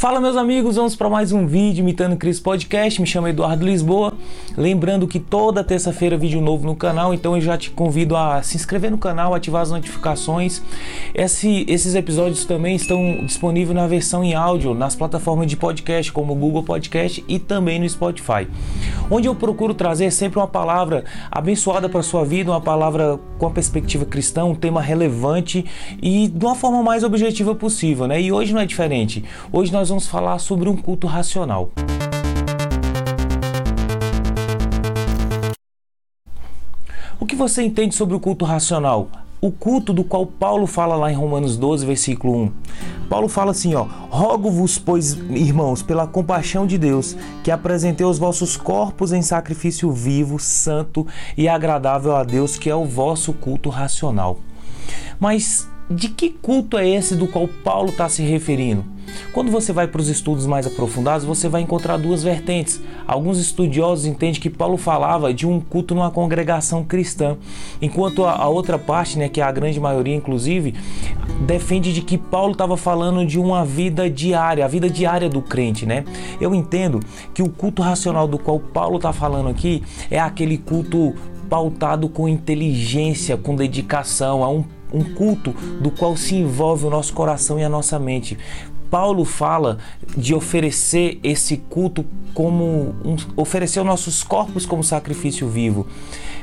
Fala meus amigos, vamos para mais um vídeo imitando Cris Podcast. Me chamo Eduardo Lisboa. Lembrando que toda terça-feira vídeo novo no canal, então eu já te convido a se inscrever no canal, ativar as notificações. Esse, esses episódios também estão disponíveis na versão em áudio nas plataformas de podcast como o Google Podcast e também no Spotify. Onde eu procuro trazer sempre uma palavra abençoada para sua vida, uma palavra com a perspectiva cristã, um tema relevante e de uma forma mais objetiva possível, né? E hoje não é diferente. Hoje nós vamos falar sobre um culto racional. O que você entende sobre o culto racional? O culto do qual Paulo fala lá em Romanos 12, versículo 1. Paulo fala assim, ó: Rogo-vos, pois, irmãos, pela compaixão de Deus, que apresentei os vossos corpos em sacrifício vivo, santo e agradável a Deus, que é o vosso culto racional. Mas de que culto é esse do qual Paulo está se referindo? Quando você vai para os estudos mais aprofundados, você vai encontrar duas vertentes. Alguns estudiosos entendem que Paulo falava de um culto numa congregação cristã, enquanto a, outra parte, né, que é a grande maioria inclusive, defende de que Paulo estava falando de uma vida diária, a vida diária do crente, né? Eu entendo que o culto racional do qual Paulo está falando aqui é aquele culto pautado com inteligência, com dedicação, a um um culto do qual se envolve o nosso coração e a nossa mente. Paulo fala de oferecer esse culto como um, oferecer os nossos corpos como sacrifício vivo.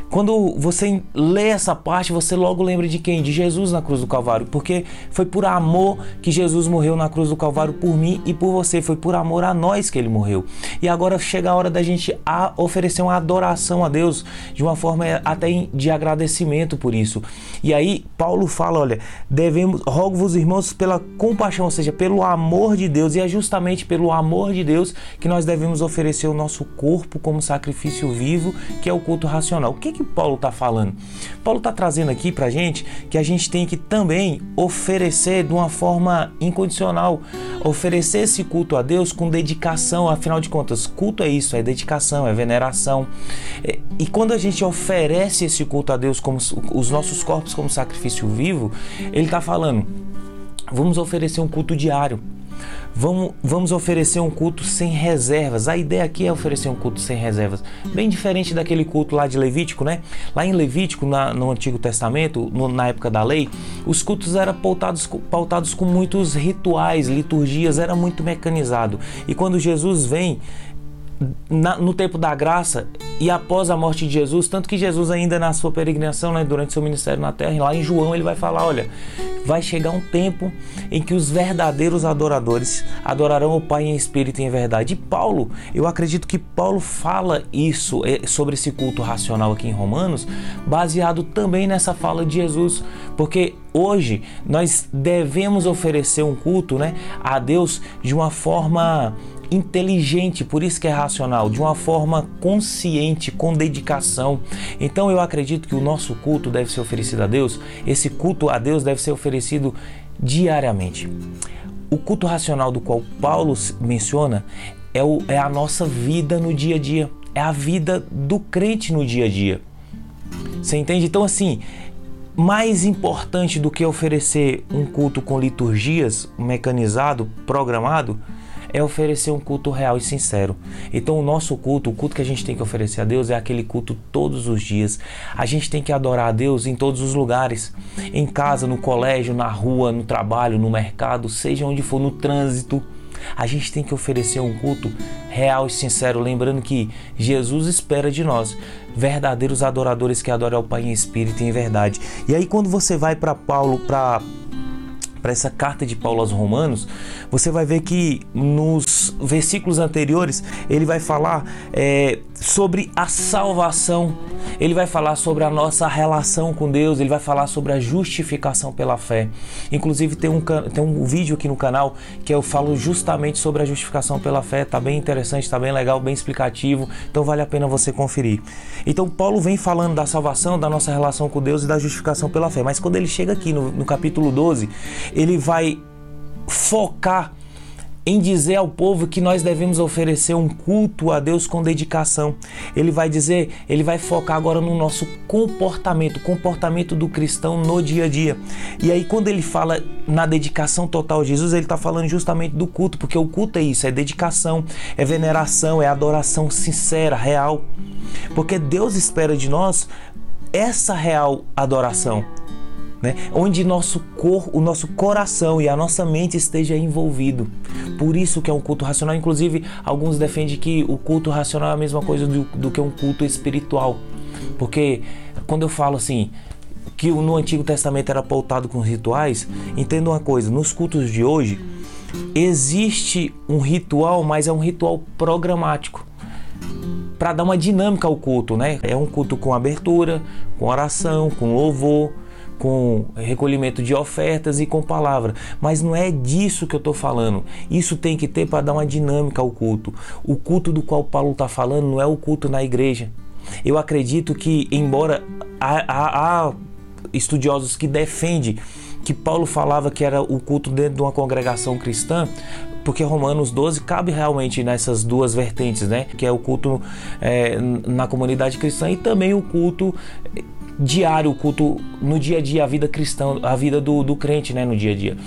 Quando você lê essa parte, você logo lembra de quem? De Jesus na cruz do Calvário, porque foi por amor que Jesus morreu na cruz do Calvário por mim e por você, foi por amor a nós que ele morreu. E agora chega a hora da gente a oferecer uma adoração a Deus de uma forma até de agradecimento por isso. E aí Paulo fala, olha, devemos rogo-vos irmãos pela compaixão, ou seja, pelo amor de Deus, e é justamente pelo amor de Deus que nós devemos oferecer o nosso corpo como sacrifício vivo, que é o culto racional. O que que Paulo está falando? Paulo está trazendo aqui para a gente que a gente tem que também oferecer de uma forma incondicional, oferecer esse culto a Deus com dedicação. Afinal de contas, culto é isso, é dedicação, é veneração. É, e quando a gente oferece esse culto a Deus como os nossos corpos como sacrifício vivo, ele está falando, vamos oferecer um culto diário. Vamos, vamos oferecer um culto sem reservas. A ideia aqui é oferecer um culto sem reservas. Bem diferente daquele culto lá de Levítico, né? Lá em Levítico, na, no Antigo Testamento, no, na época da lei, os cultos eram pautados, pautados com muitos rituais, liturgias, era muito mecanizado. E quando Jesus vem, na, no tempo da graça e após a morte de Jesus, tanto que Jesus ainda na sua peregrinação, né, durante seu ministério na terra, lá em João ele vai falar, olha, vai chegar um tempo em que os verdadeiros adoradores adorarão o Pai em espírito e em verdade. E Paulo, eu acredito que Paulo fala isso é, sobre esse culto racional aqui em Romanos, baseado também nessa fala de Jesus, porque hoje nós devemos oferecer um culto, né, a Deus de uma forma inteligente, por isso que é racional, de uma forma consciente, com dedicação. Então eu acredito que o nosso culto deve ser oferecido a Deus, esse culto a Deus deve ser oferecido diariamente. O culto racional do qual Paulo menciona é, o, é a nossa vida no dia a dia, é a vida do crente no dia a dia. Você entende? Então, assim, mais importante do que oferecer um culto com liturgias mecanizado, programado, é oferecer um culto real e sincero. Então, o nosso culto, o culto que a gente tem que oferecer a Deus é aquele culto todos os dias. A gente tem que adorar a Deus em todos os lugares: em casa, no colégio, na rua, no trabalho, no mercado, seja onde for, no trânsito. A gente tem que oferecer um culto real e sincero, lembrando que Jesus espera de nós verdadeiros adoradores que adoram ao Pai em espírito e em verdade. E aí quando você vai para Paulo, para para essa carta de Paulo aos Romanos, você vai ver que nos versículos anteriores ele vai falar é, sobre a salvação, ele vai falar sobre a nossa relação com Deus, ele vai falar sobre a justificação pela fé. Inclusive tem um, tem um vídeo aqui no canal que eu falo justamente sobre a justificação pela fé, tá bem interessante, tá bem legal, bem explicativo, então vale a pena você conferir. Então Paulo vem falando da salvação, da nossa relação com Deus e da justificação pela fé, mas quando ele chega aqui no, no capítulo 12, ele vai focar em dizer ao povo que nós devemos oferecer um culto a Deus com dedicação. Ele vai dizer, ele vai focar agora no nosso comportamento, comportamento do cristão no dia a dia. E aí, quando ele fala na dedicação total a Jesus, ele está falando justamente do culto, porque o culto é isso, é dedicação, é veneração, é adoração sincera, real. Porque Deus espera de nós essa real adoração né? onde nosso cor, o nosso coração e a nossa mente esteja envolvido. Por isso que é um culto racional. Inclusive, alguns defendem que o culto racional é a mesma coisa do, do que um culto espiritual. Porque quando eu falo assim, que no Antigo Testamento era pautado com rituais, entenda uma coisa, nos cultos de hoje existe um ritual, mas é um ritual programático para dar uma dinâmica ao culto, né? É um culto com abertura, com oração, com louvor, com recolhimento de ofertas e com palavra. Mas não é disso que eu estou falando. Isso tem que ter para dar uma dinâmica ao culto. O culto do qual Paulo está falando não é o culto na igreja. Eu acredito que, embora há, há, há estudiosos que defendem que Paulo falava que era o culto dentro de uma congregação cristã, porque Romanos 12 cabe realmente nessas duas vertentes, né? Que é o culto é, na comunidade cristã e também o culto diário, o culto no dia a dia, a vida cristã, a vida do, do crente, né, no dia a dia.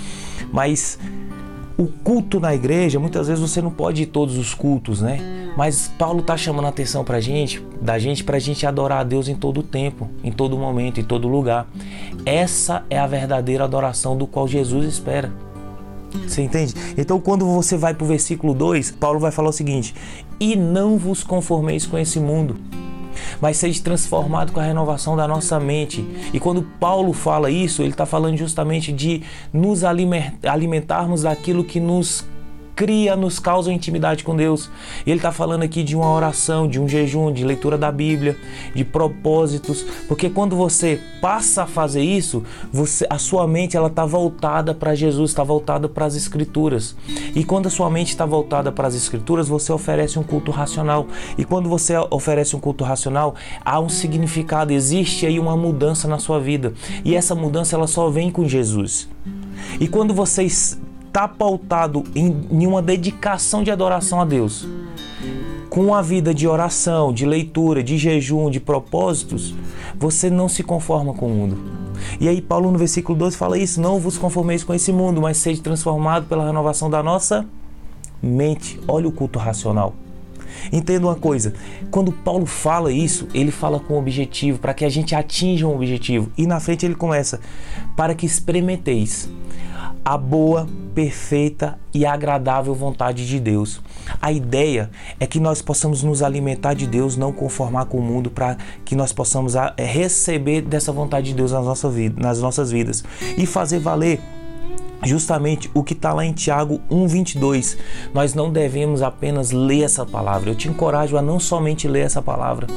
Mas o culto na igreja, muitas vezes você não pode ir todos os cultos, né? Mas Paulo está chamando a atenção para gente, da gente, para a gente adorar a Deus em todo tempo, em todo momento, em todo lugar. Essa é a verdadeira adoração do qual Jesus espera. Você entende? Então, quando você vai para o versículo 2, Paulo vai falar o seguinte: E não vos conformeis com esse mundo mas seja transformado com a renovação da nossa mente. E quando Paulo fala isso, ele está falando justamente de nos alimentarmos daquilo que nos cria, nos causa intimidade com Deus. Ele está falando aqui de uma oração, de um jejum, de leitura da Bíblia, de propósitos, porque quando você passa a fazer isso, você, a sua mente ela está voltada para Jesus, está voltada para as Escrituras. E quando a sua mente está voltada para as Escrituras, você oferece um culto racional. E quando você oferece um culto racional, há um significado, existe aí uma mudança na sua vida. E essa mudança ela só vem com Jesus. E quando vocês está pautado em, em uma dedicação de adoração a Deus, com uma vida de oração, de leitura, de jejum, de propósitos, você não se conforma com o mundo. E aí Paulo no versículo 12 fala isso, não vos conformeis com esse mundo, mas seja transformado pela renovação da nossa mente. Olha o culto racional. Entenda uma coisa, quando Paulo fala isso, ele fala com um objetivo, para que a gente atinja um objetivo. E na frente ele começa, para que experimenteis a boa, perfeita e agradável vontade de Deus. A ideia é que nós possamos nos alimentar de Deus, não conformar com o mundo, para que nós possamos ah, é, receber dessa vontade de Deus nas nossas, vidas, e fazer valer justamente o que está lá em Tiago 1,22. Nós não devemos apenas ler essa palavra. Eu te encorajo a não somente ler essa palavra.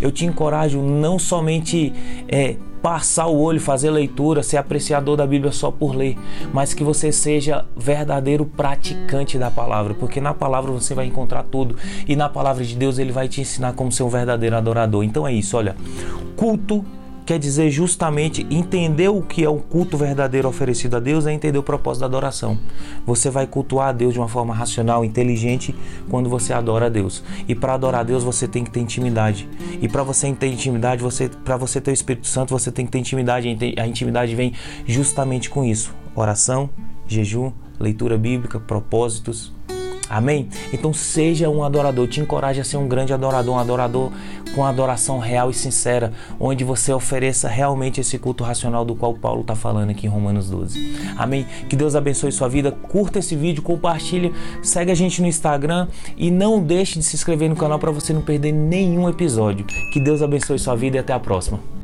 Eu te encorajo não somente é, passar o olho, fazer leitura, ser apreciador da Bíblia só por ler, mas que você seja verdadeiro praticante da palavra, porque na palavra você vai encontrar tudo e na palavra de Deus ele vai te ensinar como ser um verdadeiro adorador. Então é isso, olha. Culto quer dizer justamente entender o que é um culto verdadeiro oferecido a Deus, é entender o propósito da adoração. Você vai cultuar a Deus de uma forma racional, inteligente, quando você adora a Deus. E para adorar a Deus você tem que ter intimidade. E para você ter intimidade, você, para você ter o Espírito Santo, você tem que ter intimidade. A intimidade vem justamente com isso: oração, jejum, leitura bíblica, propósitos, Amém? Então seja um adorador, te encoraje a ser um grande adorador, um adorador com adoração real e sincera, onde você ofereça realmente esse culto racional do qual Paulo está falando aqui em Romanos 12. Amém? Que Deus abençoe sua vida, curta esse vídeo, compartilhe, segue a gente no Instagram e não deixe de se inscrever no canal para você não perder nenhum episódio. Que Deus abençoe sua vida e até a próxima.